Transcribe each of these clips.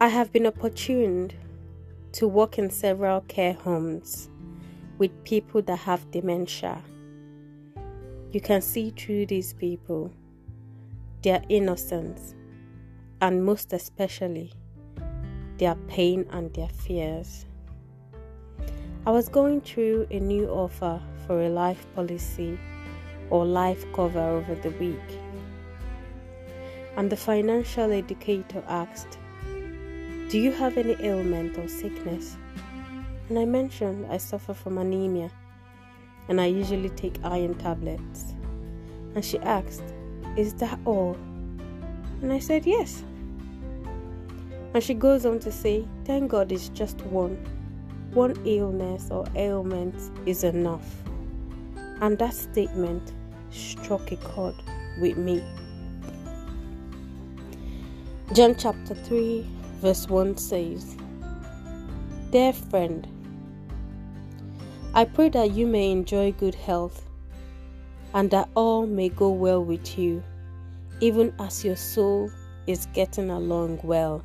I have been opportuned to work in several care homes with people that have dementia. You can see through these people their innocence and most especially their pain and their fears. I was going through a new offer for a life policy or life cover over the week, and the financial educator asked, Do you have any ailment or sickness? And I mentioned I suffer from anemia and I usually take iron tablets. And she asked, Is that all? And I said, Yes. And she goes on to say, Thank God it's just one. One illness or ailment is enough. And that statement struck a chord with me. John chapter 3, verse 1 says, Dear friend, I pray that you may enjoy good health and that all may go well with you, even as your soul is getting along well.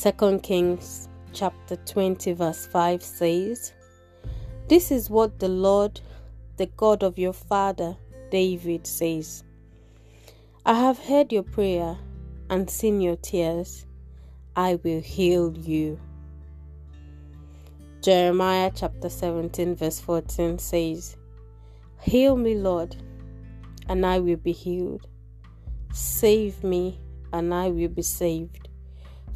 2 Kings chapter 20 verse 5 says, This is what the Lord, the God of your father David says. I have heard your prayer and seen your tears. I will heal you. Jeremiah chapter 17 verse 14 says, Heal me, Lord, and I will be healed. Save me, and I will be saved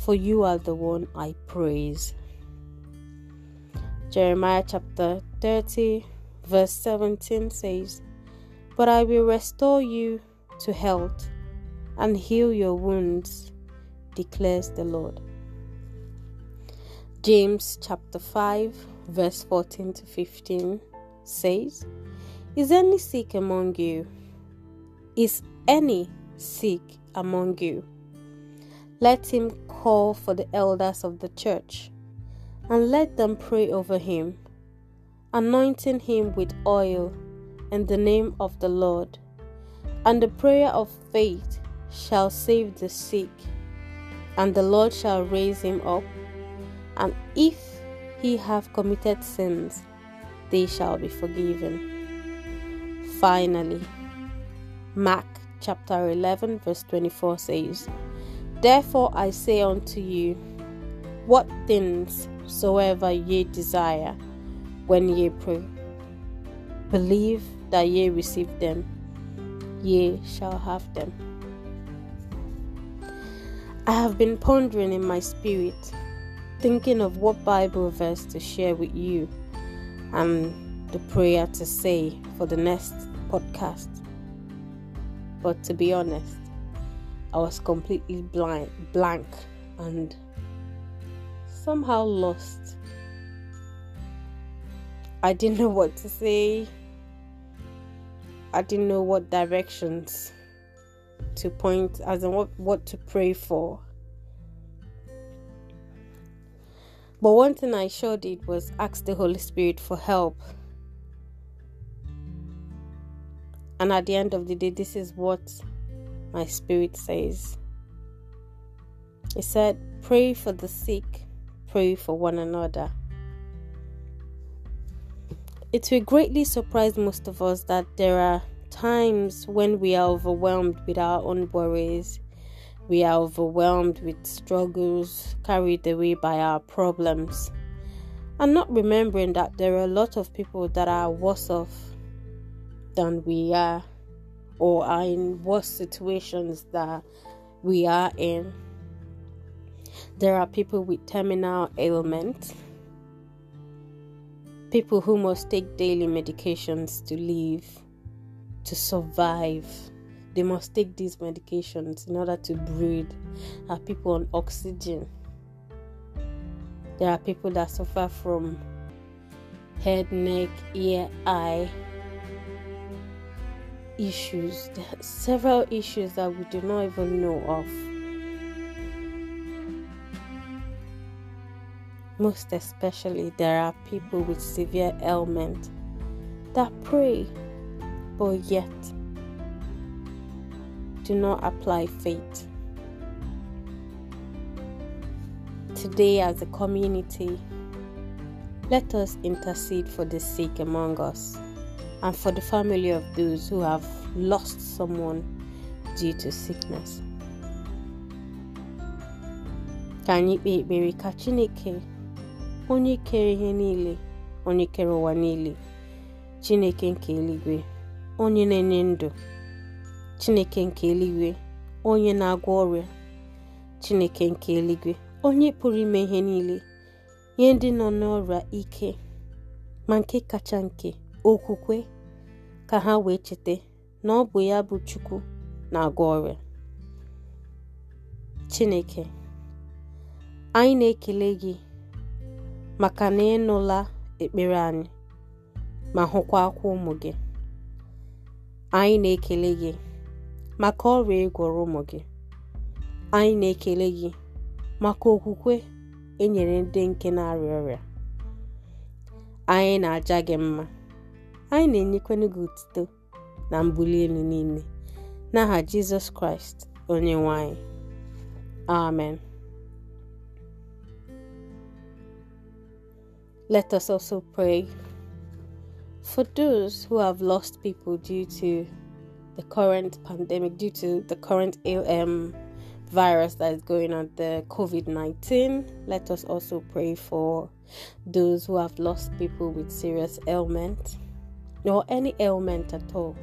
for you are the one I praise. Jeremiah chapter 30, verse 17 says, But I will restore you to health and heal your wounds, declares the Lord. James chapter 5, verse 14 to 15 says, Is any sick among you? Is any sick among you? Let him call for the elders of the church and let them pray over him, anointing him with oil in the name of the Lord. And the prayer of faith shall save the sick, and the Lord shall raise him up. And if he have committed sins, they shall be forgiven. Finally, Mark chapter 11, verse 24 says, Therefore I say unto you, what things soever ye desire, when ye pray, believe that ye receive them, ye shall have them. I have been pondering in my spirit, thinking of what Bible verse to share with you and the prayer to say for the next podcast. But to be honest, I was completely blind, blank, and somehow lost. I didn't know what to say. I didn't know what directions to point as in what, what to pray for. But one thing I sure did was ask the Holy Spirit for help. And at the end of the day, this is what my spirit says. He said, Pray for the sick, pray for one another. It will greatly surprise most of us that there are times when we are overwhelmed with our own worries, we are overwhelmed with struggles, carried away by our problems, and not remembering that there are a lot of people that are worse off than we are or are in worse situations that we are in. There are people with terminal ailments, people who must take daily medications to live, to survive. They must take these medications in order to breathe. Are people on oxygen. There are people that suffer from head, neck, ear, eye, issues, there are several issues that we do not even know of. Most especially, there are people with severe ailment that pray, but yet do not apply faith. today, as a community, let us intercede for the sick among us and for the family of those who have lost someone due to sickness. Ka anyị kpee ekpere ka Chineke onye kere ihe niile onye kere ụwa niile Chineke nke eluigwe onye na-enye ndụ Chineke nke eluigwe onye na-agwọ ọrịa Chineke nke eluigwe onye pụrụ ime ihe niile nye ndị nọ n'ọrịa ike ma nke kacha nke okwukwe ka ha wee cheta na ọ bụ ya bụ Chukwu na-agwọ ọrịa. Chineke anyị na-ekele gị maka na ị nụla ekpere anyị ma hụkwa akwa ụmụ gị. Anyị na-ekele gị maka ọrịa ịgwọrọ ụmụ gị. Anyị na-ekele gị maka okwukwe enyere ndị nke na-arịa ọrịa. Anyị na-aja gị mma. Anyị na-enyekwanu gị otuto na mbuli elu niile. N'aha Jizọs Kraịst onye nwe anyị. Amen. Let us also pray. For those who have lost people due to the current pandemic, due to the current um, virus that is going on, the COVID 19. Let us also pray for those who have lost people with serious ailment or any ailment at all.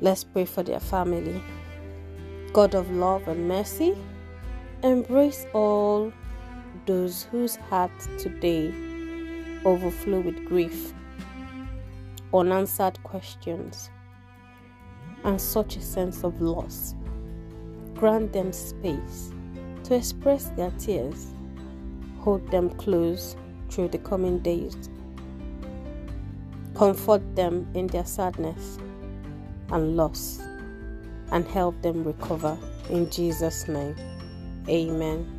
Let's pray for their family. God of love and mercy, embrace all those whose hearts today overflow with grief, unanswered questions, and such a sense of loss. Grant them space to express their tears. Hold them close through the coming days. Comfort them in their sadness and loss and help them recover. In Jesus' name, amen.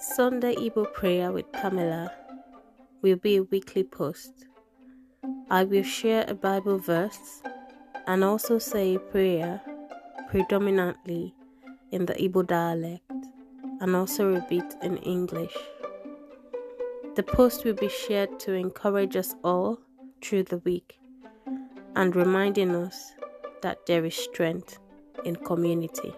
Sunday Igbo prayer with Pamela will be a weekly post. I will share a Bible verse and also say a prayer predominantly in the Igbo dialect and also repeat in English. The post will be shared to encourage us all through the week and reminding us that there is strength in community.